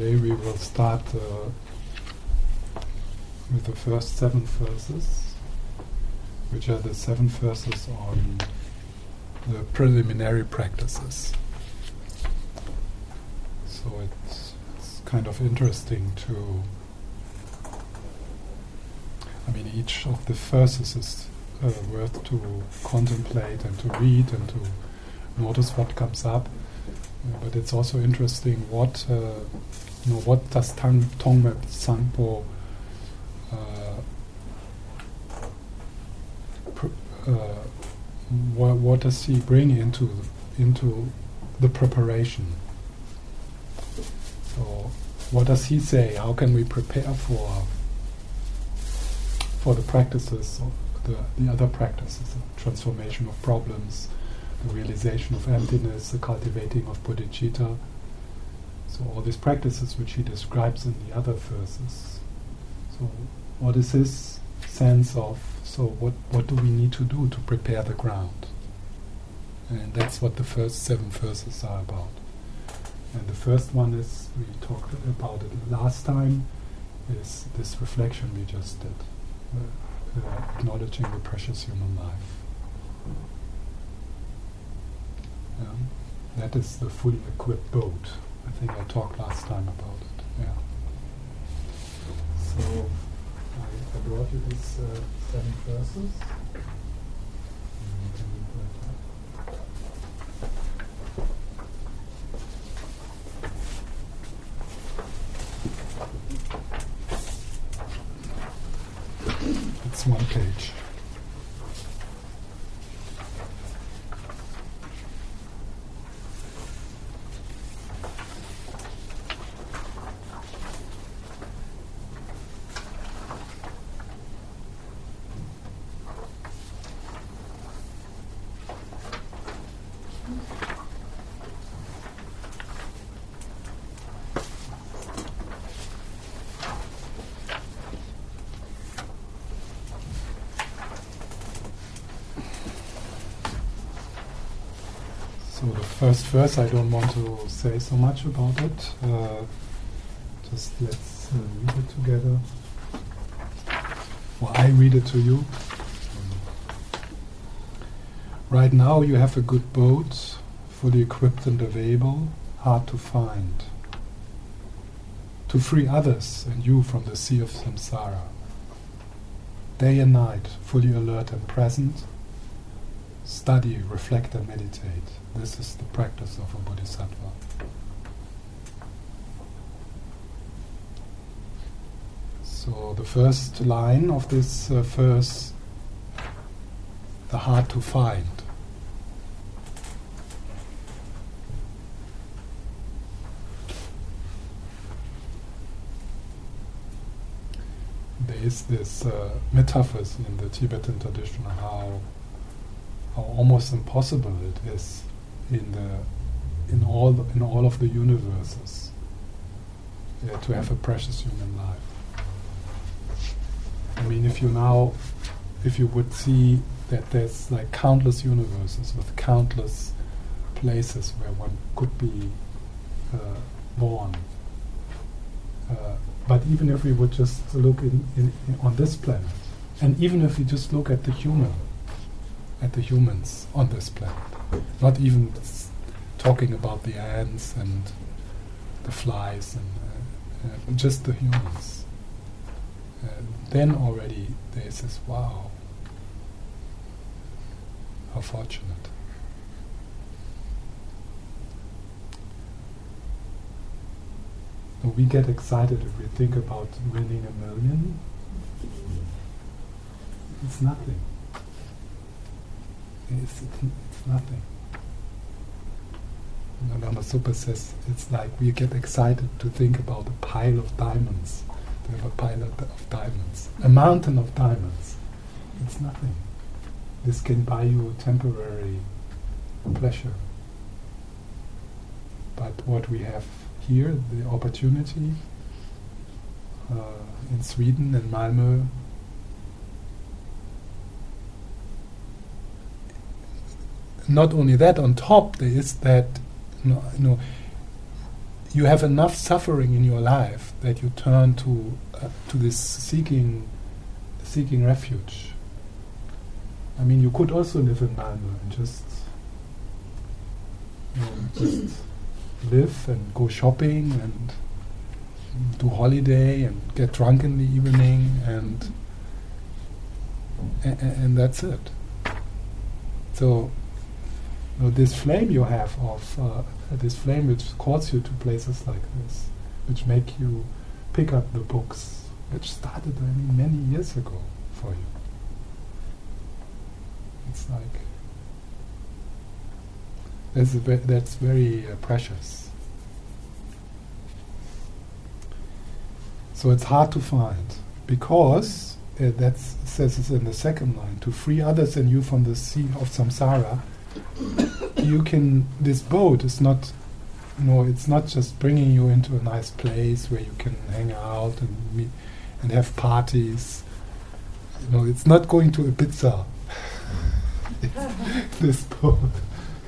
today we will start uh, with the first seven verses, which are the seven verses on the preliminary practices. So it's, it's kind of interesting to. I mean, each of the verses is uh, worth to contemplate and to read and to notice what comes up. Uh, but it's also interesting what uh, you know what does Tang Tongme Sangpo uh, uh, what, what does he bring into the, into the preparation? So, what does he say? How can we prepare for for the practices, the, the other practices, the transformation of problems, the realization of emptiness, the cultivating of bodhicitta? So, all these practices which he describes in the other verses. So, what is his sense of so what, what do we need to do to prepare the ground? And that's what the first seven verses are about. And the first one is, we talked about it last time, is this reflection we just did, uh, uh, acknowledging the precious human life. That is the fully equipped boat. I think I talked last time about it. Yeah. So I, I brought you these uh, seven verses. It's one page. So the first verse, I don't want to say so much about it. Uh, just let's uh, read it together. Or I read it to you. Right now, you have a good boat, fully equipped and available, hard to find. To free others and you from the sea of samsara. Day and night, fully alert and present, study, reflect, and meditate. This is the practice of a bodhisattva. So, the first line of this uh, verse the hard to find. There is this uh, metaphor in the Tibetan tradition how almost impossible it is in the in all the, in all of the universes uh, to have a precious human life. I mean, if you now, if you would see that there's like countless universes with countless places where one could be uh, born. Uh, but even if we would just look in, in, in on this planet, and even if we just look at the human, at the humans on this planet, not even talking about the ants and the flies and uh, uh, just the humans. Uh, then already there's this wow, how fortunate. We get excited if we think about winning a million. It's nothing. It's, it's, nothing. Lama Zopa says it's like we get excited to think about a pile of diamonds. To have a pile of, of diamonds. A mountain of diamonds. It's nothing. This can buy you temporary pleasure. But what we have here, the opportunity uh, in Sweden and Malmö, not only that, on top there is that, you know, you have enough suffering in your life that you turn to uh, to this seeking seeking refuge. I mean, you could also live in Malmö and just you know, just live and go shopping and do holiday and get drunk in the evening and and, and that's it. So, know, this flame you have of uh, this flame which calls you to places like this, which make you pick up the books, which started I mean many years ago for you. It's like that's ve that's very uh, precious. So it's hard to find because uh, that says in the second line to free others and you from the sea of samsara. You can. This boat is not. You know, it's not just bringing you into a nice place where you can hang out and meet and have parties. You know, it's not going to Ibiza. this boat,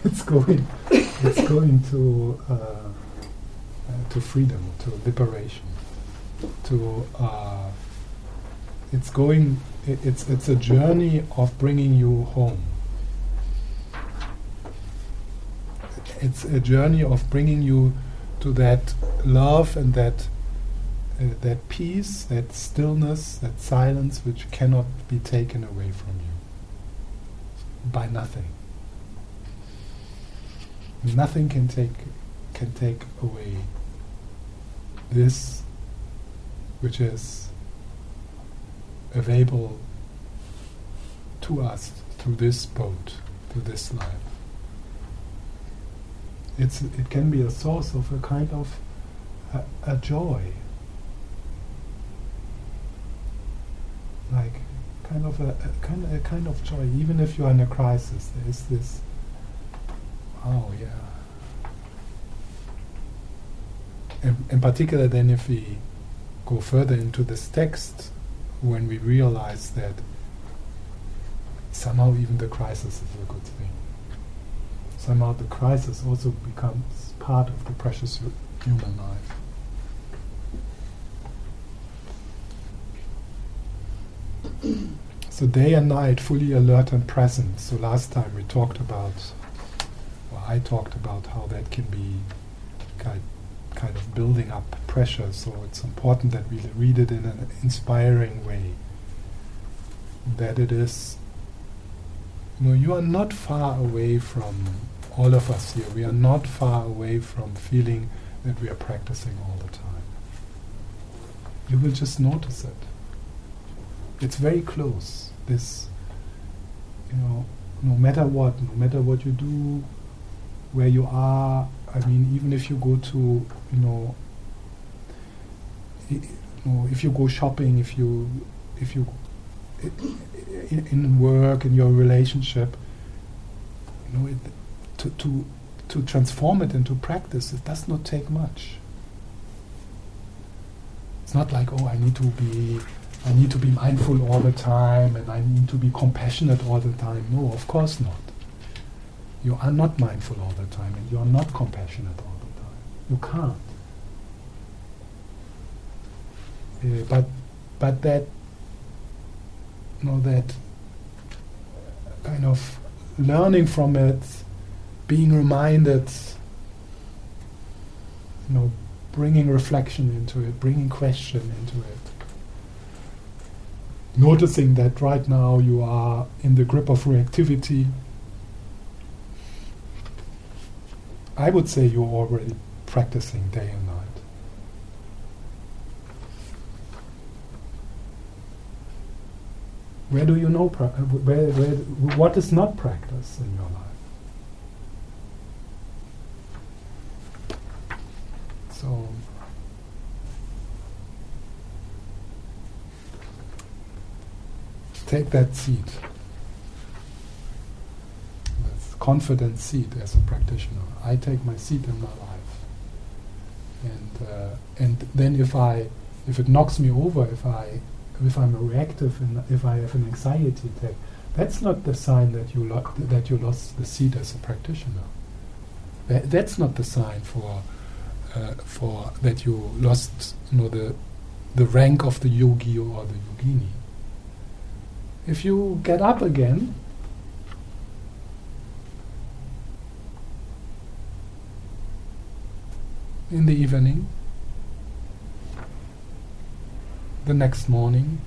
it's going, it's going to uh, uh, to freedom, to liberation to uh, it's going it's it's a journey of bringing you home it's a journey of bringing you to that love and that uh, that peace that stillness that silence which cannot be taken away from you by nothing nothing can take can take away this which is available to us through this boat, through this life. It's, it can be a source of a kind of a, a joy, like kind of a, a, kind of a kind of joy. Even if you are in a crisis, there is this. Oh yeah. In, in particular, then if we go further into this text when we realize that somehow even the crisis is a good thing. Somehow the crisis also becomes part of the precious human life. so day and night, fully alert and present. So last time we talked about, well, I talked about how that can be kind kind of building up pressure. So it's important that we read it in an inspiring way. That it is, you know, you are not far away from all of us here. We are not far away from feeling that we are practicing all the time. You will just notice it. It's very close. This, you know, no matter what, no matter what you do, where you are, I mean, even if you go to, you know, if you go shopping, if you, if you, in, in work, in your relationship, you know, it, to, to, to transform it into practice, it does not take much. It's not like, oh, I need to be, I need to be mindful all the time, and I need to be compassionate all the time. No, of course not. You are not mindful all the time, and you are not compassionate all the time. You can't. Uh, but but that you know that kind of learning from it, being reminded, you know, bringing reflection into it, bringing question into it. Noticing that right now you are in the grip of reactivity, I would say you're already practicing day and night. Where do you know? Pra- where, where, what is not practice in your life? So. Take that seat that confident seat as a practitioner. I take my seat in my life, and uh, and then if I if it knocks me over, if I if I'm reactive and if I have an anxiety attack, that's not the sign that you lo- that you lost the seat as a practitioner. That, that's not the sign for uh, for that you lost you know the the rank of the yogi or the yogini. If you get up again, in the evening, the next morning,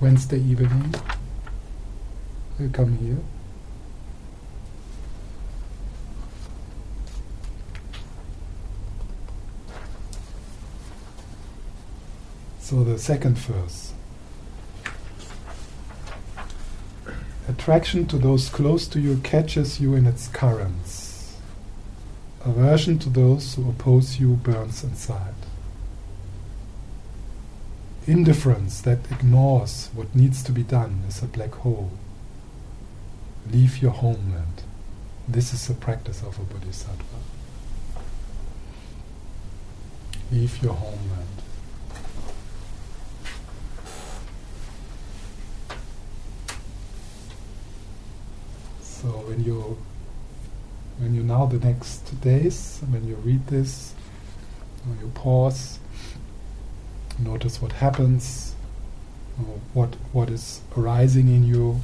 Wednesday evening, you come here. So the second verse. Attraction to those close to you catches you in its currents. Aversion to those who oppose you burns inside. Indifference that ignores what needs to be done is a black hole. Leave your homeland. This is the practice of a bodhisattva. Leave your homeland. So when you when you now the next days, when you read this, you pause, notice what happens, uh, what what is arising in you,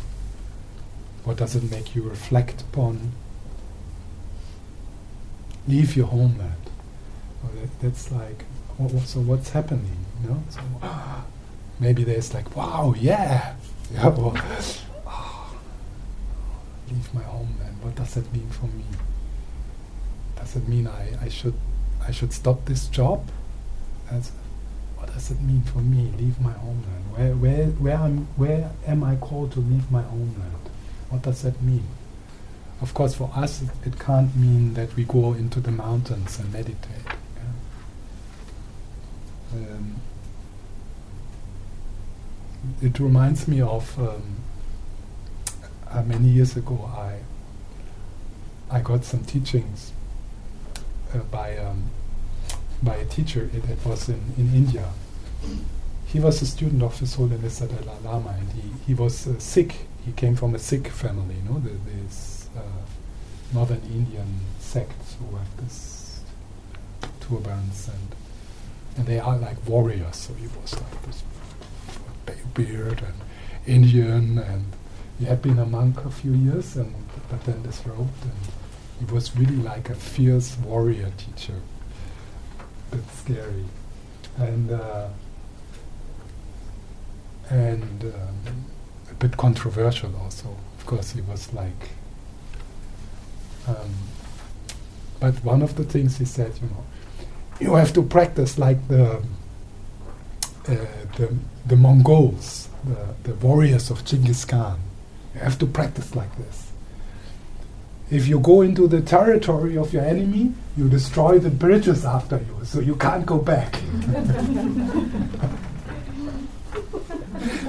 what does it make you reflect upon. Leave your homeland. that, that's like oh, oh, so what's happening, you know? So maybe there's like, wow, yeah, yeah, or, my homeland. What does that mean for me? Does it mean I, I should I should stop this job? That's, what does it mean for me? Leave my homeland. Where where where am where am I called to leave my homeland? What does that mean? Of course, for us, it, it can't mean that we go into the mountains and meditate. Yeah? Um, it reminds me of um, uh, many years ago, I I got some teachings uh, by um, by a teacher. It, it, was in, in India. He was a student of His Holiness Dalai Lama, and he he was uh, Sikh. He came from a Sikh family, you know, the, this uh, northern Indian sect who have this turbans and and they are like warriors. So he was like this beard and Indian and he had been a monk a few years, and but then disrobed, and he was really like a fierce warrior teacher. A bit scary, and uh, and um, a bit controversial also. Of course, he was like. Um, but one of the things he said, you know, you have to practice like the uh, the, the Mongols, the, the warriors of Genghis Khan you have to practice like this. If you go into the territory of your enemy, you destroy the bridges after you, so you can't go back.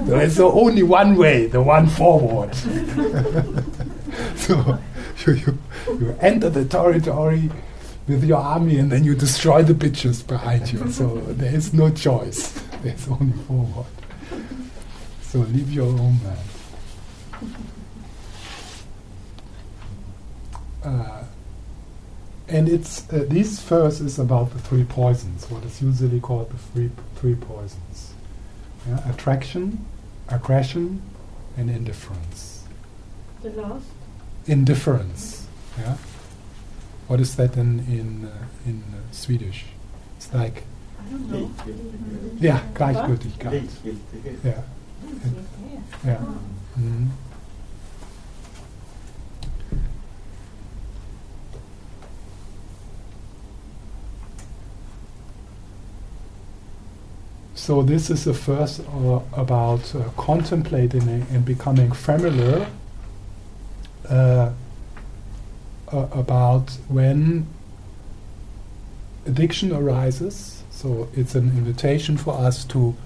There's only one way, the one forward. so you, you, you enter the territory with your army and then you destroy the bridges behind you. So there is no choice. There's only forward. So leave your own homeland. Uh, and it's uh, this verse is about the three poisons, what is usually called the three three poisons: yeah? attraction, aggression, and indifference. The last. Indifference. Yeah. What is that in in uh, in uh, Swedish? It's like. I don't know. Yeah, Gleichgültigkeit. Yeah. Yeah. Mm-hmm. So this is the first uh, about uh, contemplating and becoming familiar uh, about when addiction arises. So it's an invitation for us to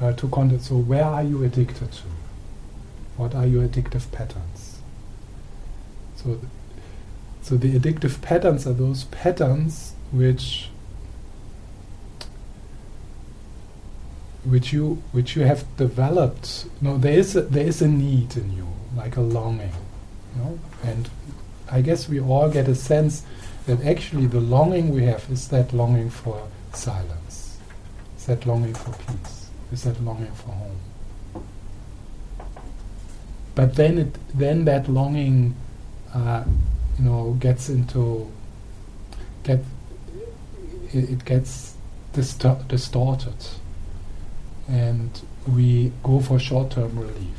uh, to contact. So where are you addicted to? What are your addictive patterns? So, th- so the addictive patterns are those patterns which which you which you have developed. No, there is a, there is a need in you, like a longing, you know. And I guess we all get a sense that actually the longing we have is that longing for silence, is that longing for peace, is that longing for home. But then it then that longing, uh, you know, gets into get it, it gets distor- distorted, and we go for short-term relief,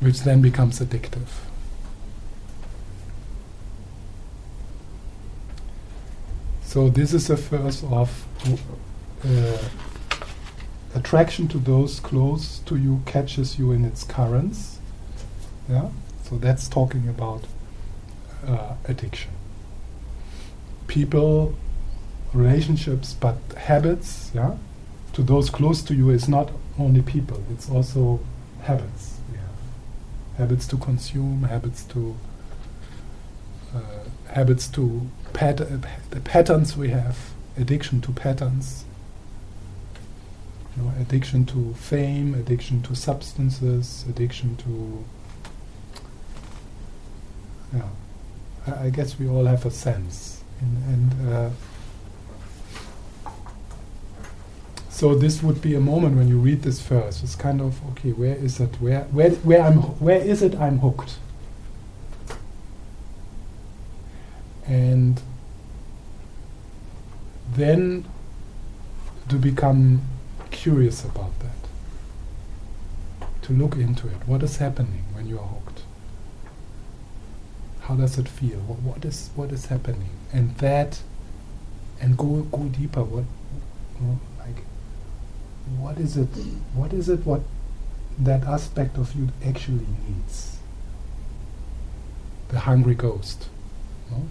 which then becomes addictive. So this is a first of uh, attraction to those close to you catches you in its currents. Yeah, so that's talking about uh, addiction. People, relationships, but habits. Yeah, to those close to you is not only people; it's also habits. Yeah, habits to consume, habits to uh, habits to pat- uh, the patterns we have, addiction to patterns you know, addiction to fame, addiction to substances, addiction to yeah. I, I guess we all have a sense, and, and uh, so this would be a moment when you read this verse. It's kind of okay. Where is it? Where where where I'm? Where is it? I'm hooked. And then to become curious about that. To look into it. What is happening when you are hooked? How does it feel? What, what is what is happening? And that, and go go deeper. What, like, what is it? What is it? What that aspect of you actually needs? The hungry ghost. No?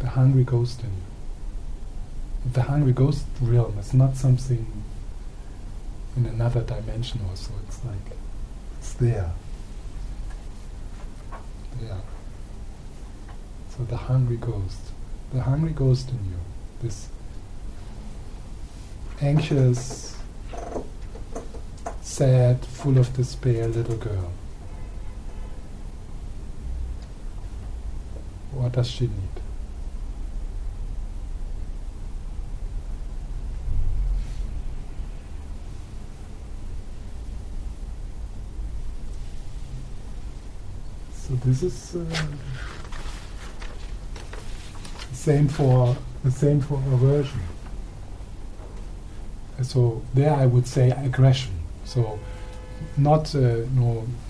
The hungry ghost in you the hungry ghost realm is not something in another dimension or so It's like it's there. Yeah. So the hungry ghost. The hungry ghost in you. This anxious, sad, full of despair little girl. What does she need? So this is uh, same for the same for aversion. So there I would say aggression. So not uh,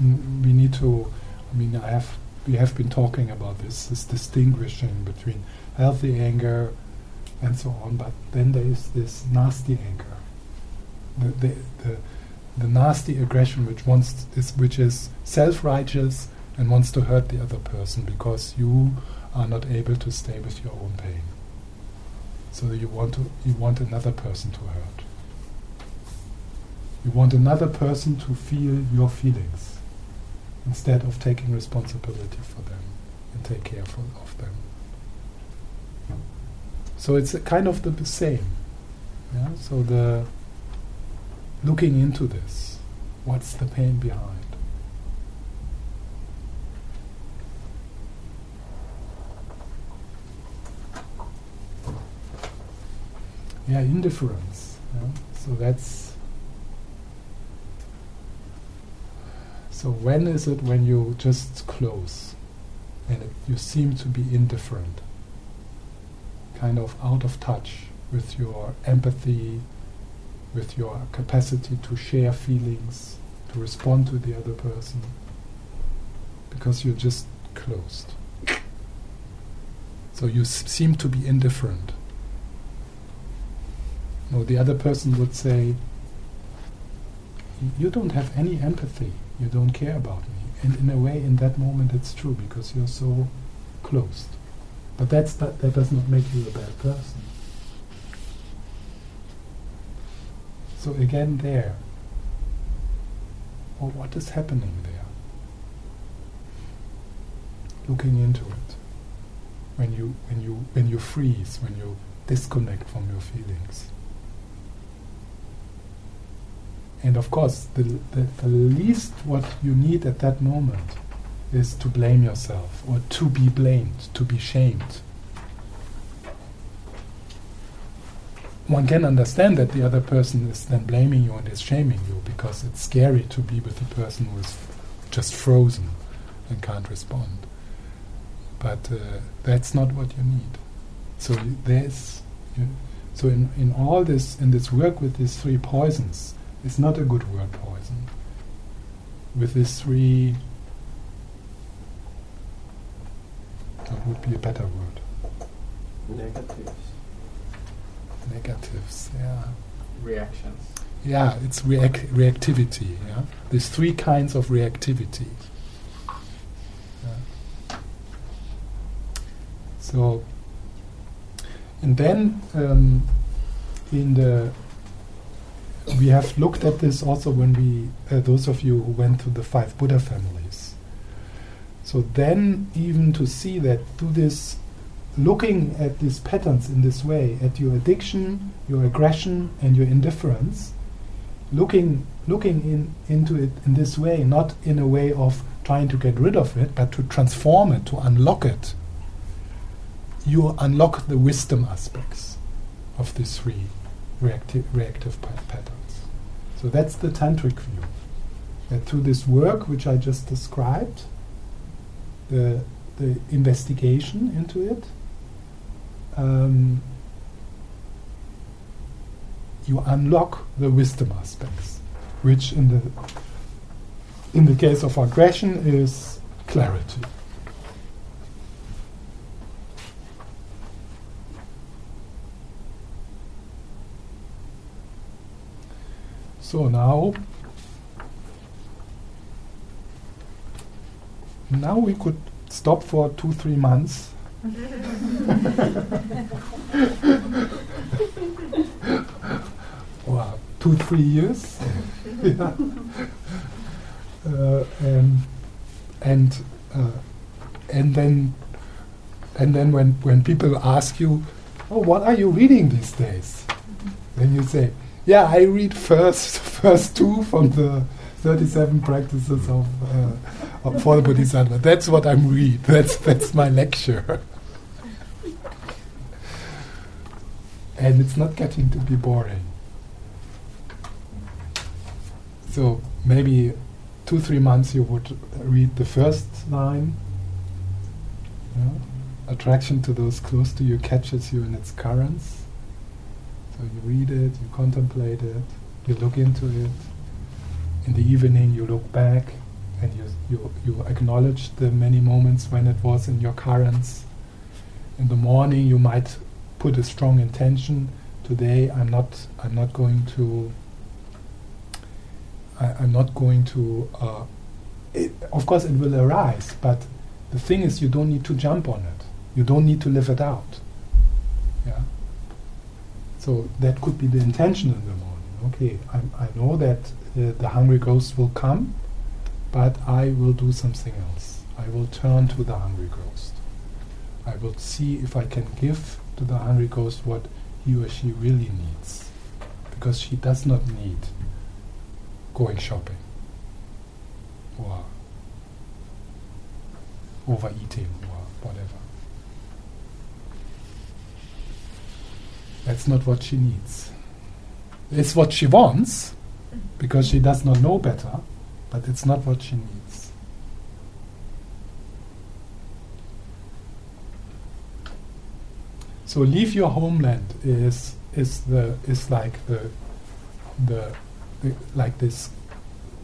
we need to. I mean I have we have been talking about this this distinguishing between healthy anger and so on. But then there is this nasty anger, the the, the, the nasty aggression which wants is which is self-righteous and wants to hurt the other person because you are not able to stay with your own pain. So you want to you want another person to hurt. You want another person to feel your feelings instead of taking responsibility for them and take care for, of them. So it's kind of the same. Yeah? So the looking into this, what's the pain behind? yeah, indifference. Yeah? So that's. So when is it when you just close, and it, you seem to be indifferent, kind of out of touch with your empathy, with your capacity to share feelings, to respond to the other person, because you're just closed. So you s- seem to be indifferent. No, the other person would say, You don't have any empathy. You don't care about me. And in a way, in that moment, it's true because you're so closed. But that's that, that does not make you a bad person. So again, there. Well, what is happening there? Looking into it. When you when you when you freeze, when you disconnect from your feelings. And of course, the, the, the least what you need at that moment is to blame yourself or to be blamed, to be shamed. One can understand that the other person is then blaming you and is shaming you because it's scary to be with a person who is just frozen and can't respond. But uh, that's not what you need. So there's, you- so in, in all this in this work with these three poisons, it's not a good word poison. With these three, that would be a better word. Negatives. Negatives, yeah. Reactions. Yeah, it's reac- reactivity. Yeah, there's three kinds of reactivity. Yeah. So, and then um, in the we have looked at this also when we uh, those of you who went to the five Buddha families. So then, even to see that through this looking at these patterns in this way, at your addiction, your aggression, and your indifference, looking looking in, into it in this way, not in a way of trying to get rid of it, but to transform it, to unlock it. You unlock the wisdom aspects of these three reacti- reactive pa- patterns. So that's the tantric view. That through this work, which I just described, the the investigation into it, um, you unlock the wisdom aspects, which in the in the case of aggression is clarity. So now now we could stop for two three months. Or two three years. Yeah. uh, and and uh, and then and then when when people ask you oh what are you reading these days? Then you say yeah i read first first two from the 37 practices of, uh, of for the bodhisattva. That's what i'm read. That's that's my lecture. And it's not getting to be boring. So maybe two three months you would read the first line. Yeah? attraction to those close to you catches you in its currents so you read it you contemplate it you look into it in the evening you look back and you, you, you acknowledge the many moments when it was in your currents in the morning you might put a strong intention today i'm not i'm not going to I, I'm not going to. Uh, it, of course, it will arise, but the thing is, you don't need to jump on it. You don't need to live it out. So that could be the intention in the morning. Okay, I'm, I know that uh, the hungry ghost will come, but I will do something else. I will turn to the hungry ghost. I will see if I can give to the hungry ghost what he or she really needs, because she does not need going shopping or overeating or whatever. That's not what she needs. It's what she wants because she does not know better, but it's not what she needs. So leave your homeland is is the is like the the, the like this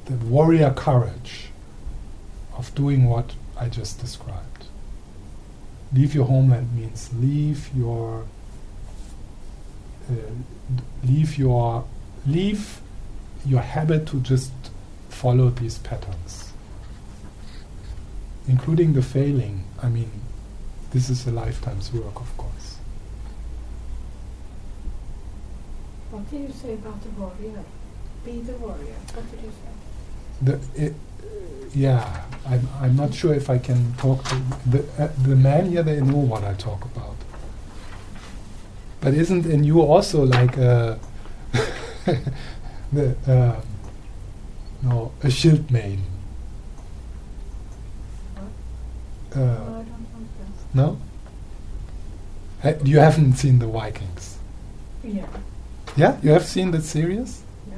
the warrior courage of doing what I just described. Leave your homeland means leave your leave your leave your habit to just follow these patterns, including the failing. I mean, this is a lifetime's work, of course. What did you say about the warrior? Be the warrior. What did you say? The, it, yeah, I'm, I'm not sure if I can talk to the uh, the men here. They know what I talk about. But isn't in you also like a the um, no a shield maiden? Uh, No, I don't want that. no? You haven't seen the Vikings? Yeah. Yeah? You have seen that series? Yeah.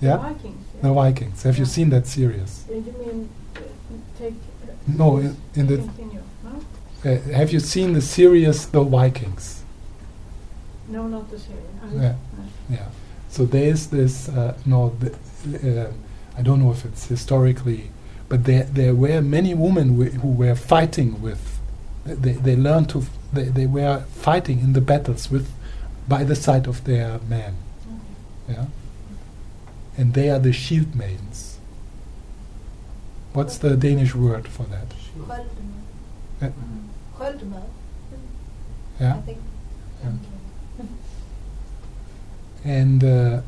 Yeah? Vikings. Yeah. The Vikings. Have you seen that series? Uh, You mean uh, take? Uh, No, in, in the. Continue. Uh, have you seen the series The Vikings? No, not the series. I- Yeah. no. Yeah. So there's this. Uh, no, the, uh, I don't know if it's historically, but there there were many women wi- who were fighting with. They they learned to. F- they they were fighting in the battles with, by the side of their men. Okay. Yeah. And they are the shield maidens. What's the Danish word for that? Sköldman. Uh, Sköldman, yeah. I think. Yeah. And uh,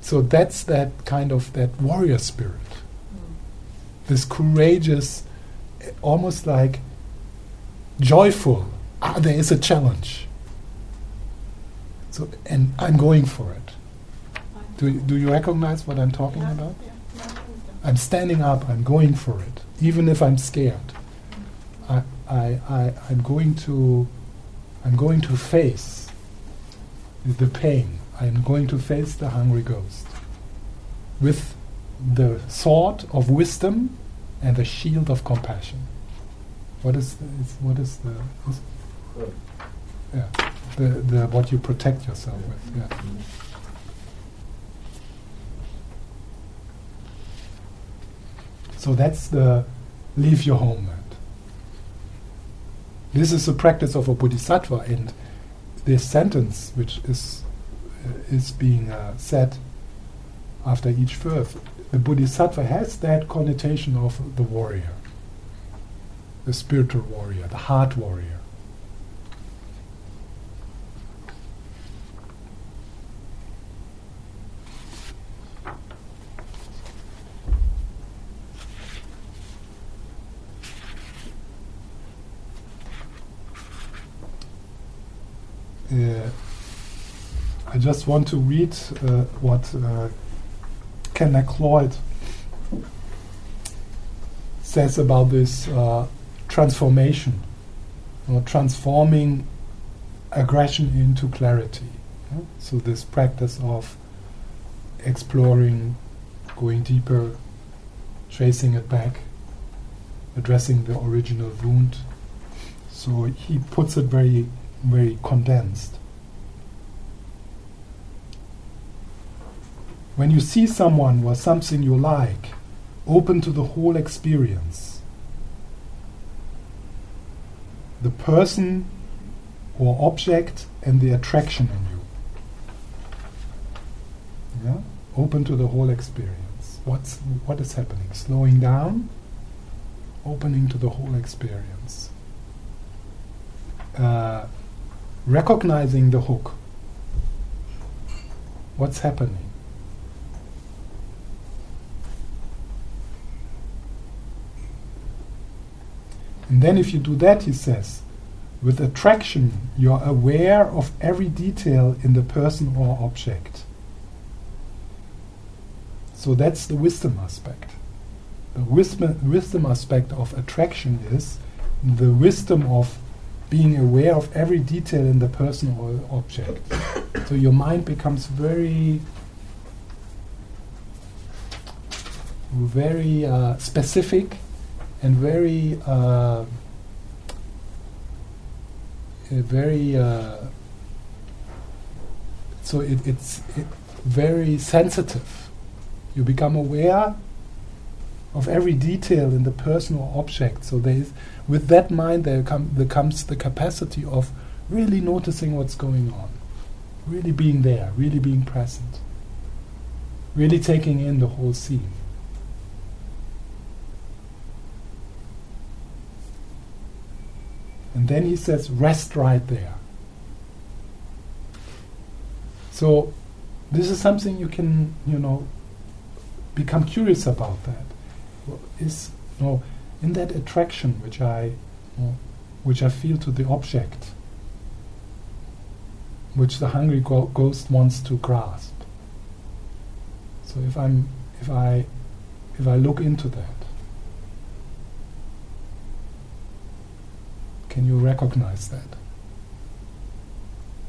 so that's that kind of that warrior spirit. This courageous, almost like joyful. Ah, there is a challenge. So, and I'm going for it. Do, do you recognize what I'm talking Yeah, about? yeah. I'm standing up. I'm going for it, even if I'm scared. I, I, I, I'm going to, I'm going to face the pain. I'm going to face the hungry ghost with the sword of wisdom and the shield of compassion. What is the, is, what is the is, yeah the, the what you protect yourself with yeah. So that's the leave your homeland. This is the practice of a bodhisattva, and this sentence, which is is being uh, said after each verse, the bodhisattva has that connotation of the warrior, the spiritual warrior, the heart warrior. Uh, I just want to read uh, what uh, Ken McLeod says about this uh, transformation, or transforming aggression into clarity. yeah? So this practice of exploring, going deeper, tracing it back, addressing the original wound. So he puts it very, very condensed. When you see someone or something you like, open to the whole experience. The person or object and the attraction in you. Yeah? Open to the whole experience. What's what is happening? Slowing down, opening to the whole experience. Uh, recognizing the hook. What's happening? And then, if you do that, he says, with attraction, you're aware of every detail in the person or object. So that's the wisdom aspect. The wisdom, wisdom aspect of attraction is the wisdom of being aware of every detail in the person or object. so your mind becomes very, very uh, specific and very, uh, very. Uh, so it, it's it very sensitive. You become aware of every detail in the person or object. So there is, with that mind, there, come, there comes the capacity of really noticing what's going on, really being there, really being present, really taking in the whole scene. And then he says, rest right there. So, this is something you can, you know, become curious about that. Is you know, in that attraction which I, you know, which I feel to the object, which the hungry go- ghost wants to grasp. So if I'm, if I, if I look into that, Can you recognize that?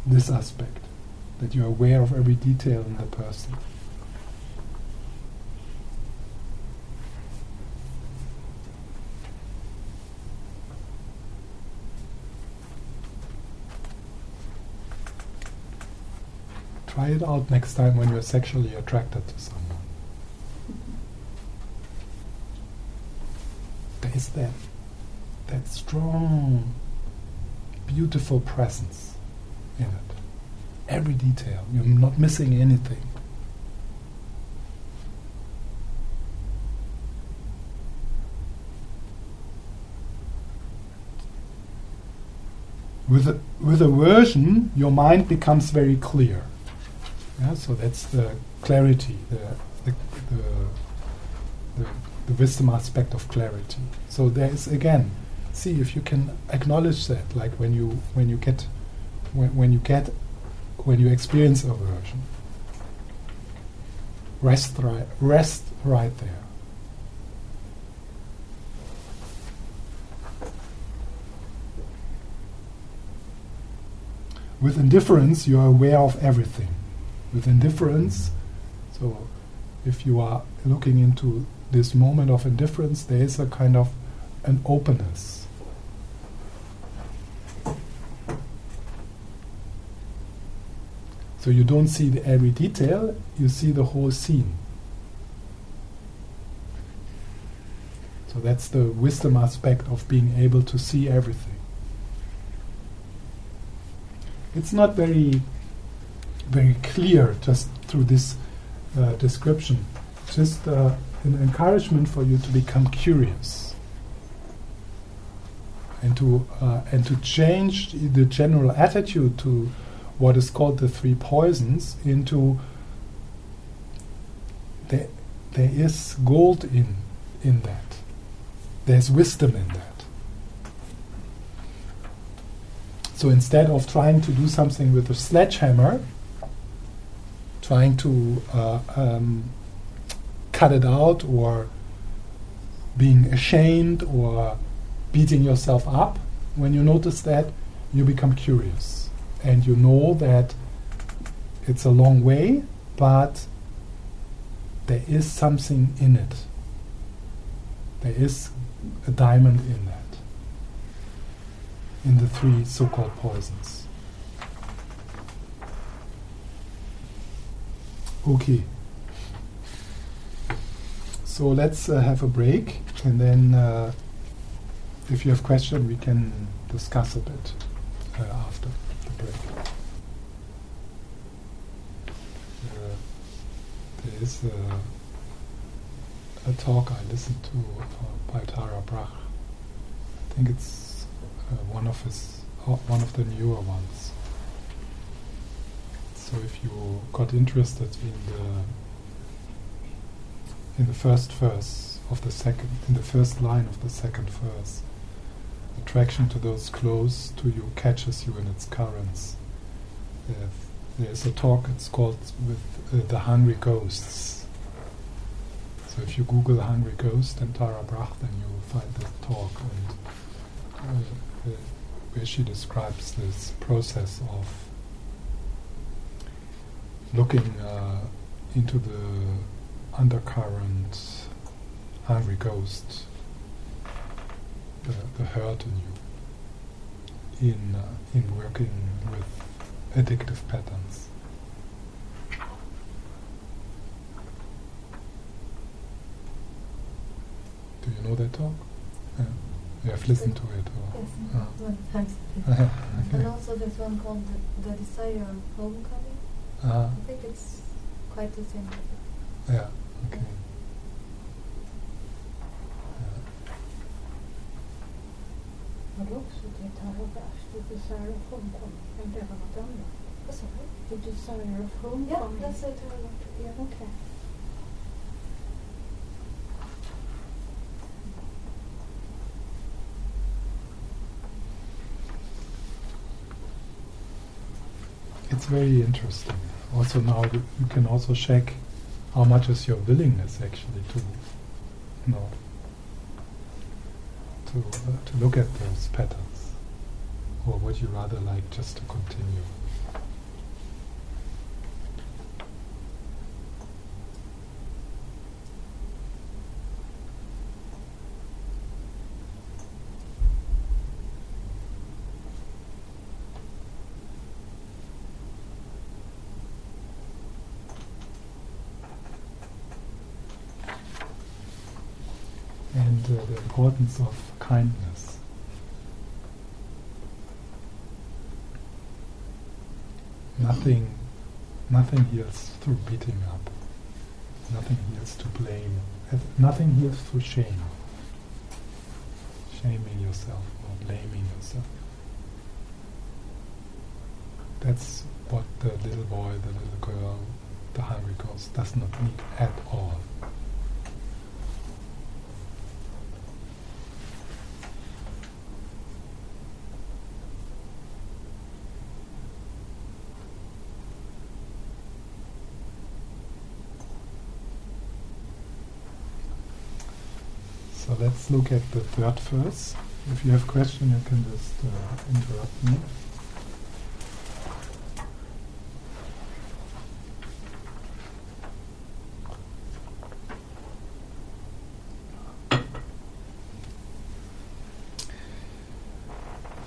This aspect, that you're aware of every detail in the person. Try it out next time when you're sexually attracted to someone. There is that that strong, beautiful presence in it. Every detail. You're not missing anything. With a, with aversion, your mind becomes very clear. Yeah, so that's the clarity, the, the, the, the, the wisdom aspect of clarity. So there is again, see if you can acknowledge that, like when you when you get when, when you get when you experience aversion. Rest right, rest right there. With indifference, you are aware of everything. With indifference, so if you are looking into this moment of indifference, there is a kind of an openness. So you don't see the every detail, you see the whole scene. So that's the wisdom aspect of being able to see everything. It's not very very clear just through this uh, description. Just uh, an encouragement for you to become curious and to uh, and to change the general attitude to what is called the three poisons into there, there is gold in in that. There's wisdom in that. So instead of trying to do something with a sledgehammer, trying to uh, um, cut it out or being ashamed or beating yourself up, when you notice that, you become curious. And you know that it's a long way, but there is something in it. There is a diamond in that, in the three so called poisons. Okay. So let's uh, have a break, and then uh, if you have questions, we can discuss a bit uh, after the break. Uh, there is a, a talk I listened to uh, by Tara Brach. I think it's uh, one of his uh, one of the newer ones. So if you got interested in the in the first verse of the second, in the first line of the second verse, attraction to those close to you catches you in its currents. Uh, there's a talk. It's called with uh, the hungry ghosts. So if you Google hungry ghost and Tara Brach, then you will find this talk, and uh, uh where she describes this process of looking uh, into the undercurrent, hungry ghost, the, the hurt in you, in uh, in working with addictive patterns. Do you know that talk? Yeah. You have listened to it, or? Yes, Ah. times. okay. And also there's one called the, the Desire of Homecoming. Uh, I think it's quite the same. yeah. Okay. Har du också det Tara Brach, The Desire of Homecoming? Eller det var något annat? Vad sa du? The Desire of Ja, Homecoming? that's it. Yeah. Okej. It's very interesting. Also now you, you can also check how much is your willingness actually to, you know, to, uh, to look at those patterns? Or would you rather like just to continue? Importance of kindness. Nothing, nothing heals through beating up. Nothing heals to blame. Nothing heals through shame. Shaming yourself or blaming yourself. That's what the little boy, the little girl, the hungry ghost does not need at all. So let's look at the third verse. If you have question, you can just uh, interrupt me.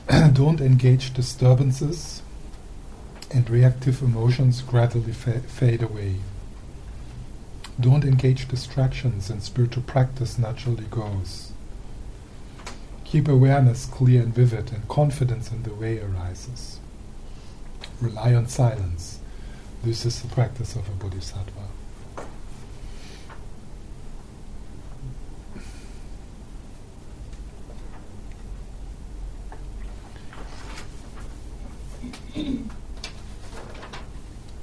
Don't engage disturbances, and reactive emotions gradually fa- fade away. Don't engage distractions, and spiritual practice naturally goes. Keep awareness clear and vivid, and confidence in the way arises. Rely on silence. This is the practice of a bodhisattva.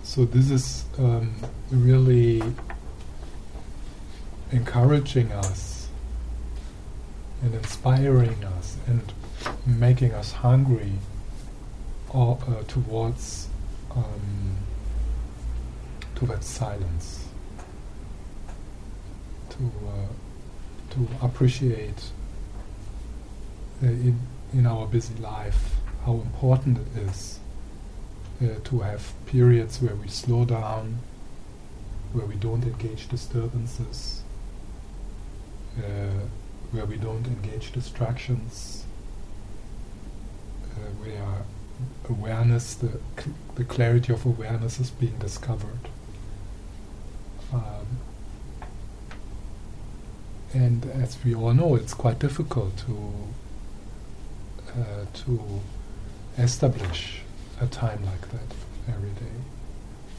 So this is um, really encouraging us and inspiring us and making us hungry uh, towards um, towards silence. To uh, to appreciate uh, in in our busy life how important it is uh, to have periods where we slow down where we don't engage disturbances uh, where we don't engage distractions, uh, where awareness, the, cl- the clarity of awareness is being discovered. Um, and as we all know, it's quite difficult to uh, to establish a time like that every day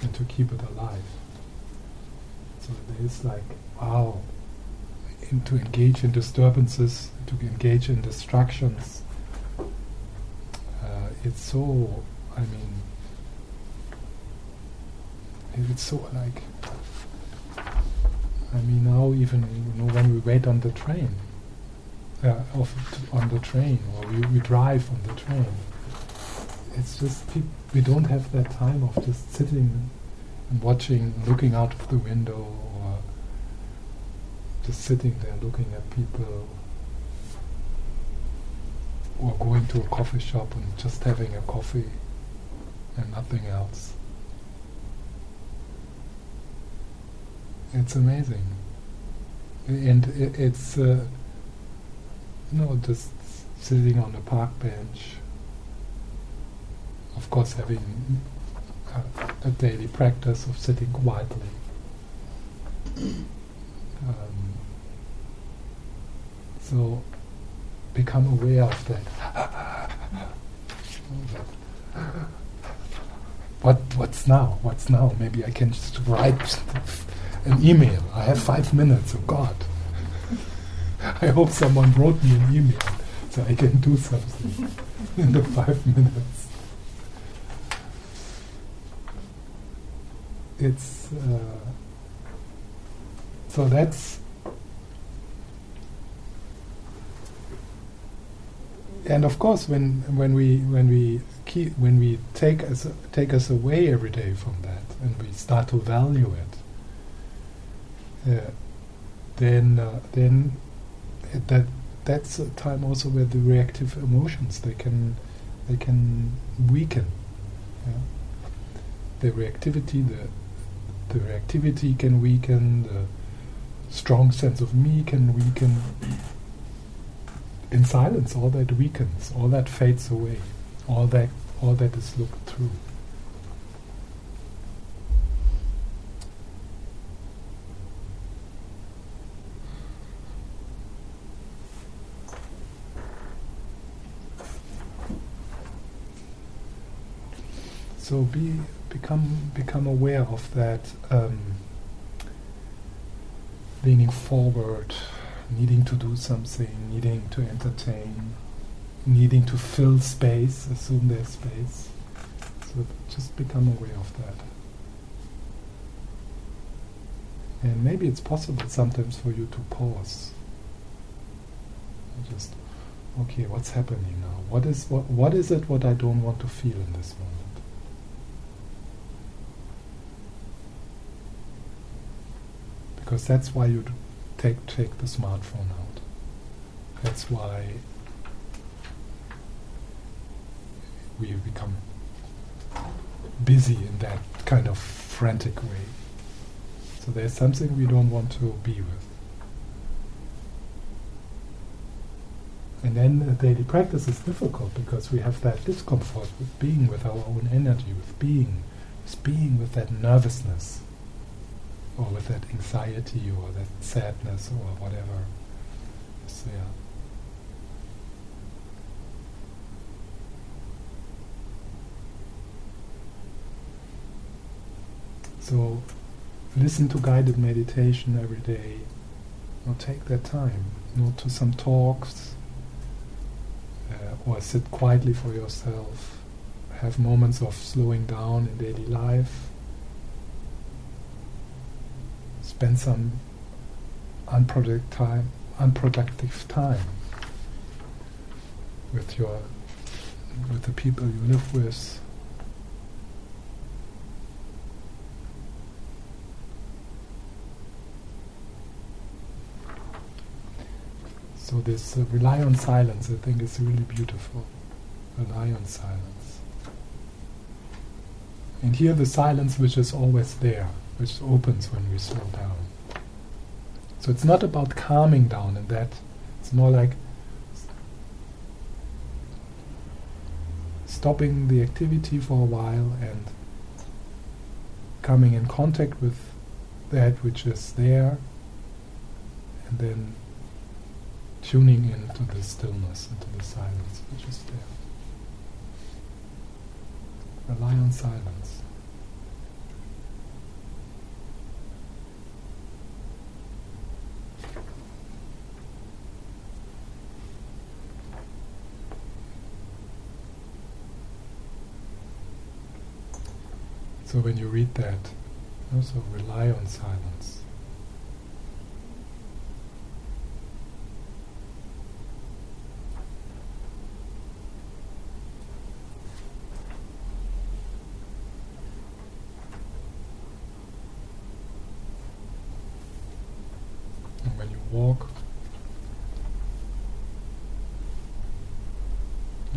and to keep it alive. So it's like, wow, in, to engage in disturbances, to engage in distractions. Uh, it's so, I mean, it's so like, I mean, now even you know when we wait on the train, uh, on the train, or we, we drive on the train, it's just peop- we don't have that time of just sitting and watching, looking out of the window, just sitting there looking at people or going to a coffee shop and just having a coffee and nothing else. It's amazing. And it's, uh, you know, just sitting on a park bench, of course having a, a daily practice of sitting quietly. Um, so become aware of that. what what's now? What's now? Maybe I can just write an email. I have five minutes. Oh God! I hope someone wrote me an email so I can do something in the five minutes. It's uh, so that's and of course when when we when we keep when we take us take us away every day from that and we start to value it uh, then uh, then that that's a time also where the reactive emotions they can they can weaken. Yeah? The reactivity, the the reactivity can weaken. The strong sense of me can weaken. In silence, all that weakens, all that fades away, all that all that is looked through. So be become become aware of that um, leaning forward, needing to do something, needing to entertain, needing to fill space, assume there's space. So just become aware of that. And maybe it's possible sometimes for you to pause. Just okay, what's happening now? What is what what is it what I don't want to feel in this moment? Because that's why you take take the smartphone out. That's why we become busy in that kind of frantic way. So there's something we don't want to be with. And then the daily practice is difficult because we have that discomfort with being with our own energy, with being, with being with that nervousness, or with that anxiety, or that sadness, or whatever is there. So listen to guided meditation every day. Or take that time. Go to some talks, uh, or sit quietly for yourself. Have moments of slowing down in daily life. Spend some unproductive time, unproductive time with your with the people you live with. So this uh, rely on silence, I think, is really beautiful. Rely on silence. And here the silence which is always there, which opens when we slow down. So it's not about calming down in that, it's more like stopping the activity for a while and coming in contact with that which is there and then tuning into the stillness, into the silence which is there. Rely on silence. So when you read that, also rely on silence. And when you walk,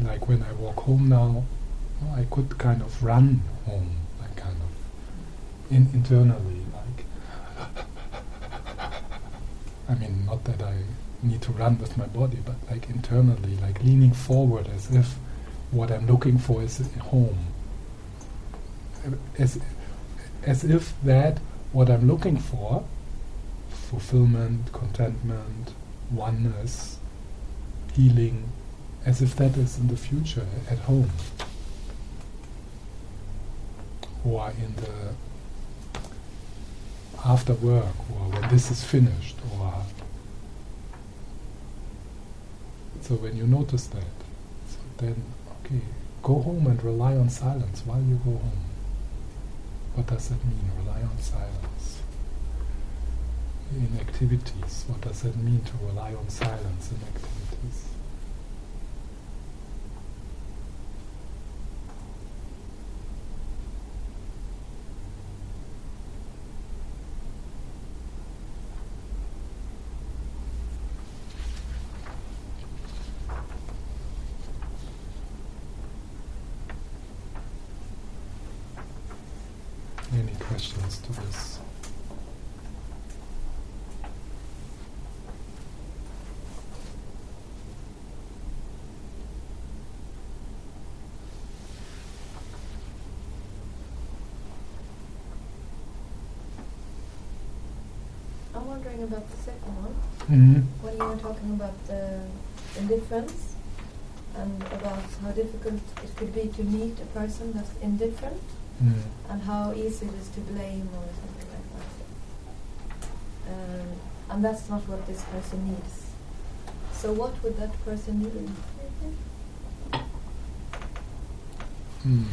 like when I walk home now, I could kind of run home, in internally, like. I mean, not that I need to run with my body, but like internally, like leaning forward as if what I'm looking for is home. As, as if that what I'm looking for, fulfillment, contentment, oneness, healing, as if that is in the future at home or in the after work or when this is finished or so when you notice that so then okay go home and rely on silence while you go home. What does that mean rely on silence? In activities what does that mean to rely on silence in activities any questions to this? I'm wondering about the second one. Mm-hmm. When you were talking about the indifference and about how difficult it could be to meet a person that's indifferent Mm. and how easy it is to blame or something like that. Um, and that's not what this person needs. So what would that person need? Mm.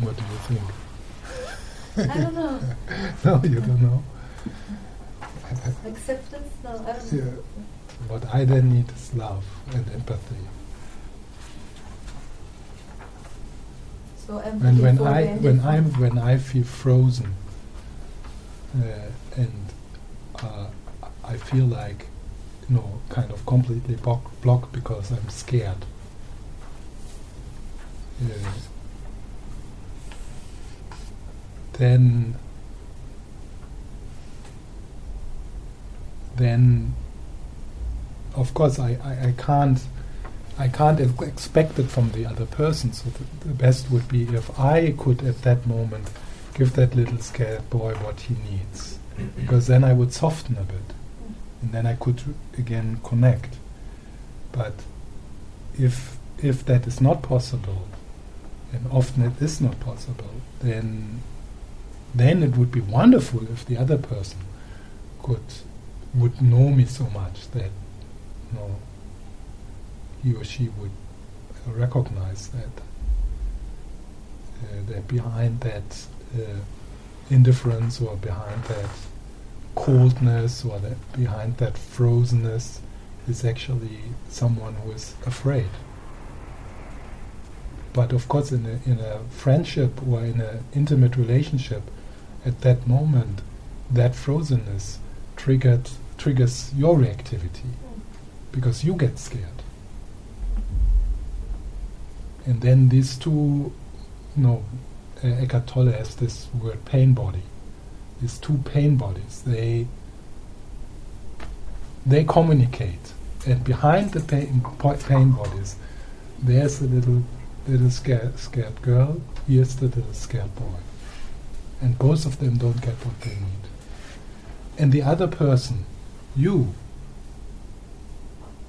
What do you think? I don't know. no, you don't know. Acceptance? No, I don't Yeah. know. What I then need is love and empathy. So empathy And when I when I'm when I feel frozen uh, and uh, I feel like you know kind of completely block, blocked because I'm scared. Uh, then then of course I, I, I can't I can't ex- expect it from the other person. So the, the best would be if I could at that moment give that little scared boy what he needs, because then I would soften a bit, and then I could again connect. But if if that is not possible, and often it is not possible, then then it would be wonderful if the other person could would know me so much that you know he or she would recognize that uh, that behind that uh, indifference or behind that coldness or that behind that frozenness is actually someone who is afraid. But of course, in a, in a friendship or in an intimate relationship, at that moment, that frozenness triggered triggers your reactivity because you get scared. And then these two, no, uh, Eckhart Tolle has this word pain body. These two pain bodies, they they communicate, and behind the pain, pain bodies, there's a little little scared scared girl. Here's the little scared boy, and both of them don't get what they need. And the other person, you,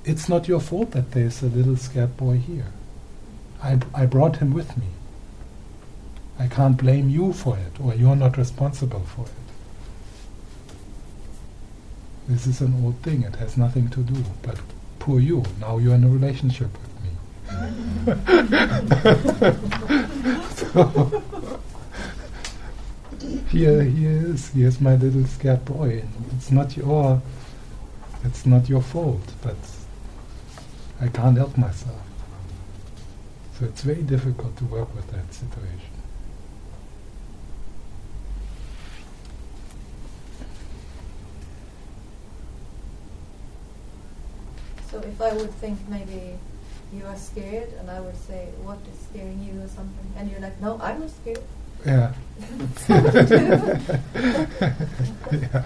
it's not your fault that there's a little scared boy here. I, I brought him with me. I can't blame you for it, or you're not responsible for it. This is an old thing, it has nothing to do, but poor you, now you're in a relationship with me. so, here he is, here's my little scared boy, it's not your, it's not your fault, but I can't help myself. So it's very difficult to work with that situation. So if I would think maybe you are scared, and I would say, "What is scaring you?" or something, and you're like, "No, I'm not scared." Yeah. yeah.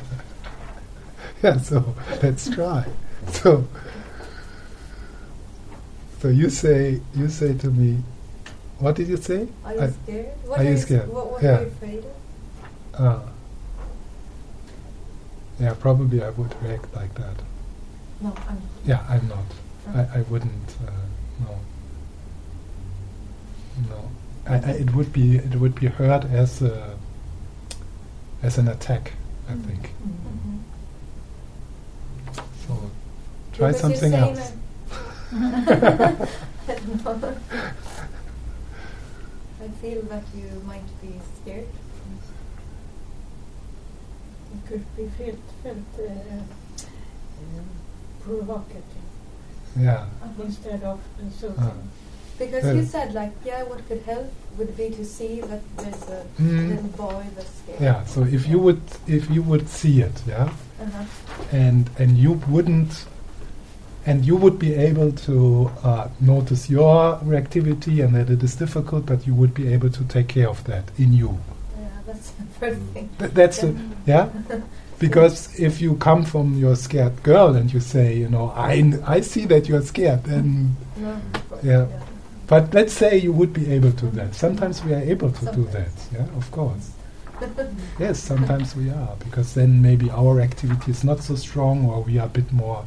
Yeah, so let's try. So so you say you say to me what did you say? Are you I- scared? What are you scared? What, what Yeah. are you afraid of? Ah. yeah, probably I would react like that. No, I'm. Yeah, I'm not. Oh. I, I wouldn't. Uh, no. No. I, I, it would be it would be heard as a, as an attack. I Mm. think. Mhm. So try Because something else. I don't know. I feel that you might be scared. It could be felt, felt uh, um, provocative Yeah. instead of insulting. Ah. Because Yeah. you said like, yeah, what could help would be to see that there's a Mm. little boy that's scared. Yeah. So if you would if you would see it, yeah, Uh-huh. and and you wouldn't and you would be able to uh, notice your reactivity and that it is difficult, but you would be able to take care of that in you. Yeah. that's the first thing. Th- that's the, yeah. Because if you come from your scared girl and you say, you know, I, I see that you're scared, then No, of Yeah. But let's say you would be able to that. Sometimes we are able to do that. Yeah, of course. yes, sometimes we are because then maybe our activity is not so strong, or we are a bit more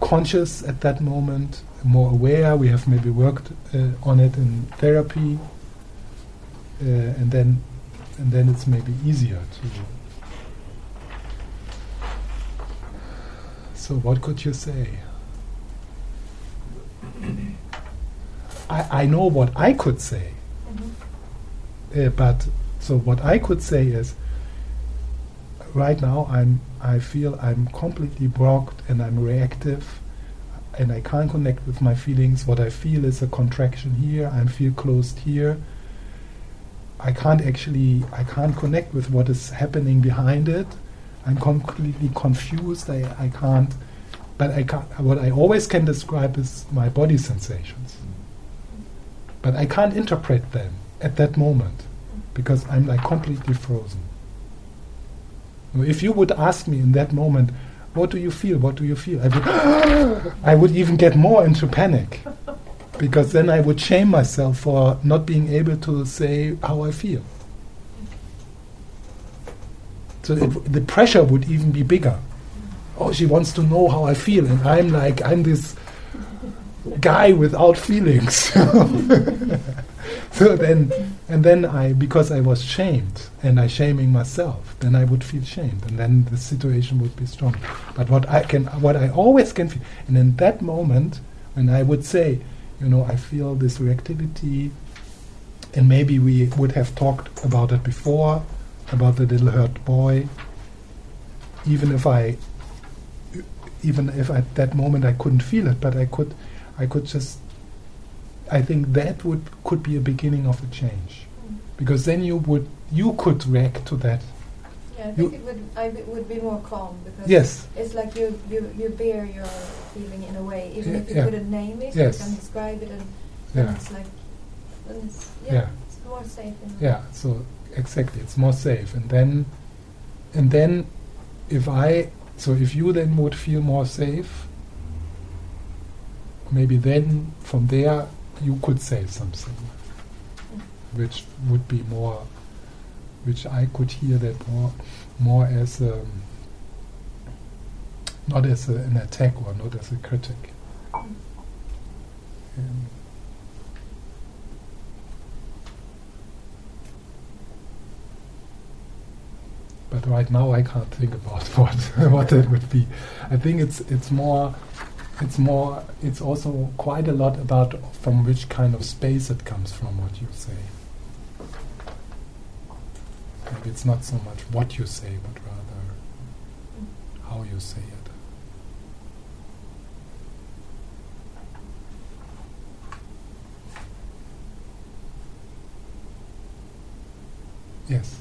conscious at that moment, more aware. We have maybe worked uh, on it in therapy, uh, and then and then it's maybe easier to. So what could you say? I, I know what I could say, Mhm. uh, but so what I could say is, right now I'm I feel I'm completely blocked and I'm reactive, and I can't connect with my feelings. What I feel is a contraction here. I feel closed here. I can't actually I can't connect with what is happening behind it. I'm completely confused. I, I can't. But I can't, what I always can describe is my body sensations. But I can't interpret them at that moment because I'm like completely frozen. If you would ask me in that moment, what do you feel? What do you feel? I would, I would even get more into panic because then I would shame myself for not being able to say how I feel. So the pressure would even be bigger. Oh, she wants to know how I feel, and I'm like, I'm this guy without feelings. so then, and then I, because I was shamed, and I shaming myself, then I would feel shamed, and then the situation would be strong. But what I can, what I always can feel, and in that moment, when I would say, you know, I feel this reactivity, and maybe we would have talked about it before, about the little hurt boy. Even if I, even if at that moment I couldn't feel it, but I could, I could just. I think that would could be a beginning of a change, because then you would you could react to that. Yeah, I You- think it would I b- would be more calm because Yes. it's like you, you, you bear your feeling in a way, even Yeah, if you yeah. couldn't name it, Yes. you can describe it, and Yeah. it's like, then it's, yeah, it's more safe. In Yeah, so exactly, it's more safe. And then, and then, if I, so if you then would feel more safe, maybe then from there you could say something, which would be more, which I could hear that more, more as a, not as a, an attack or not as a critic. Um, but right now I can't think about what what that would be. I think it's it's more it's more it's also quite a lot about from which kind of space it comes from what you say. Maybe it's not so much what you say, but rather how you say it. Yes.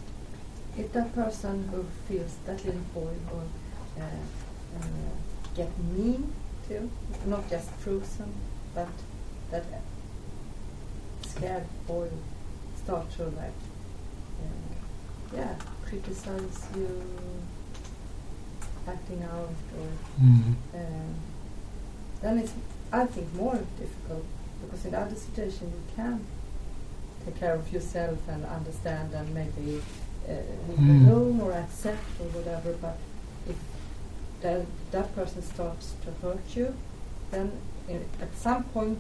If that person who feels that little boy will uh, uh, get mean too, not just frozen, but that scared boy start to like, uh, yeah, criticize you, acting out, or Mm. um, then it's I think more difficult because in other situations you can take care of yourself and understand and maybe uh, leave Mm. alone or accept or whatever. But if that that person starts to hurt you, then i at some point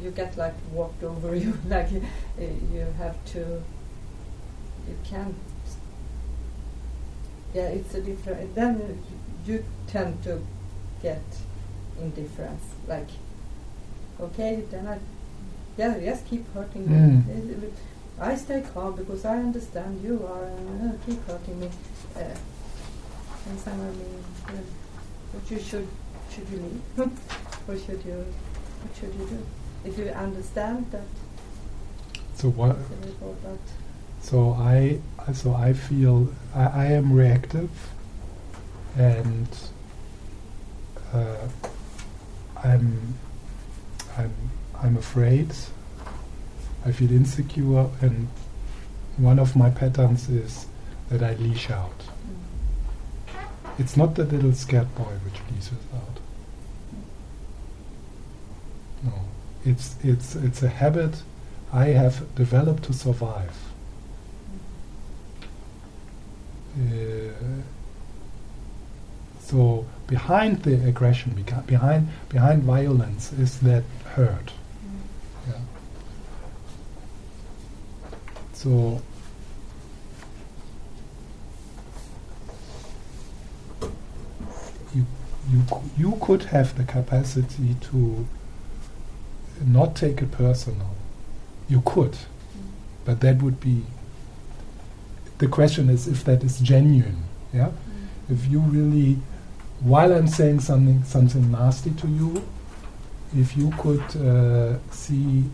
you get like walked over. You like you, uh, you have to. You can't. Yeah, it's a different. Then you, you tend to get indifference. Like, okay, then I, yeah, just keep hurting me. Mm. Uh, I stay calm because I understand you are. Uh, keep hurting me. Uh, and someone mean, uh, what you should should you leave, or should you? What should you do? If you understand that, So what? it's a little about So I, so I feel I, I am reactive, and uh, I'm, I'm, I'm afraid. I feel insecure, and one of my patterns is that I leash out. It's not the little scared boy which leashes out. No, it's it's it's a habit I have developed to survive. Uh, so behind the aggression, behind behind violence, is that hurt. Yeah. So you you could have the capacity to not take it personal. You could, but that would be. The question is if that is genuine. Yeah, if you really, while I'm saying something something nasty to you, if you could uh, see.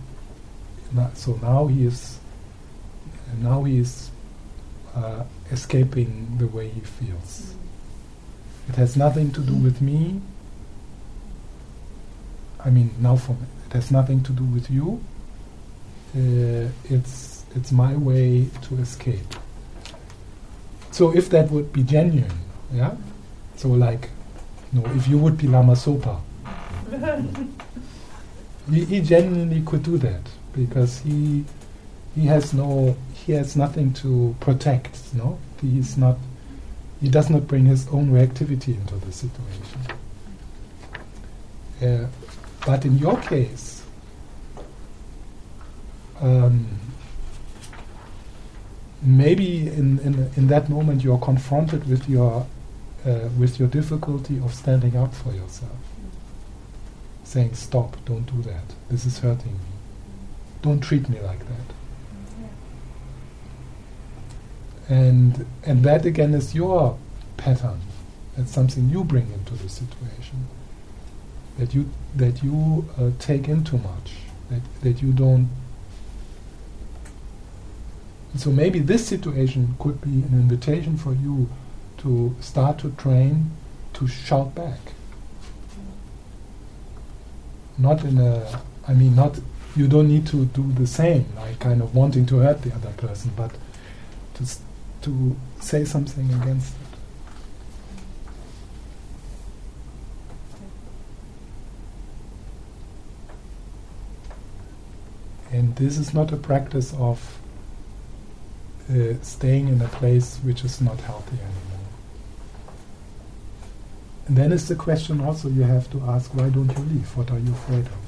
na- So now he is. Now he is uh, escaping the way he feels. It has nothing to do with me. I mean, now for me, it has nothing to do with you. Uh, it's it's my way to escape. So if that would be genuine, yeah. So like, no, if you would be Lama Zopa, he, he genuinely could do that because he he has no he has nothing to protect. No, he is not he does not bring his own reactivity into the situation. Uh, but in your case, um, maybe in, in, in that moment you're confronted with your uh, with your difficulty of standing up for yourself, saying, "Stop! Don't do that. This is hurting me. Don't treat me like that." And and that again is your pattern. That's something you bring into the situation. That you that you uh, take in too much. That that you don't. So maybe this situation could be an invitation for you to start to train to shout back. Not in a, I mean, not you don't need to do the same, like kind of wanting to hurt the other person, but to s- to say something against it. And this is not a practice of uh, staying in a place which is not healthy anymore. And then is the question also you have to ask why don't you leave? What are you afraid of?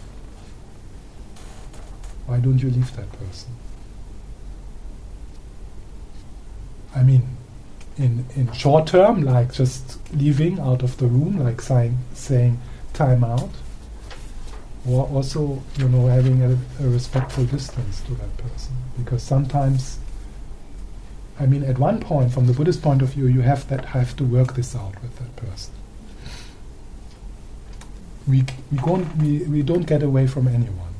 Why don't you leave that person? I mean, in in short term, like just leaving out of the room, like saying saying time out, or also you know having a, a respectful distance to that person, because sometimes. I mean, at one point, from the Buddhist point of view, you have that have to work this out with that person. We we don't we, we don't get away from anyone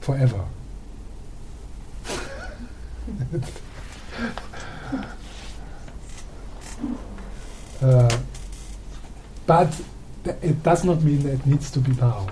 forever. Uh, but it does not mean that it needs to be now.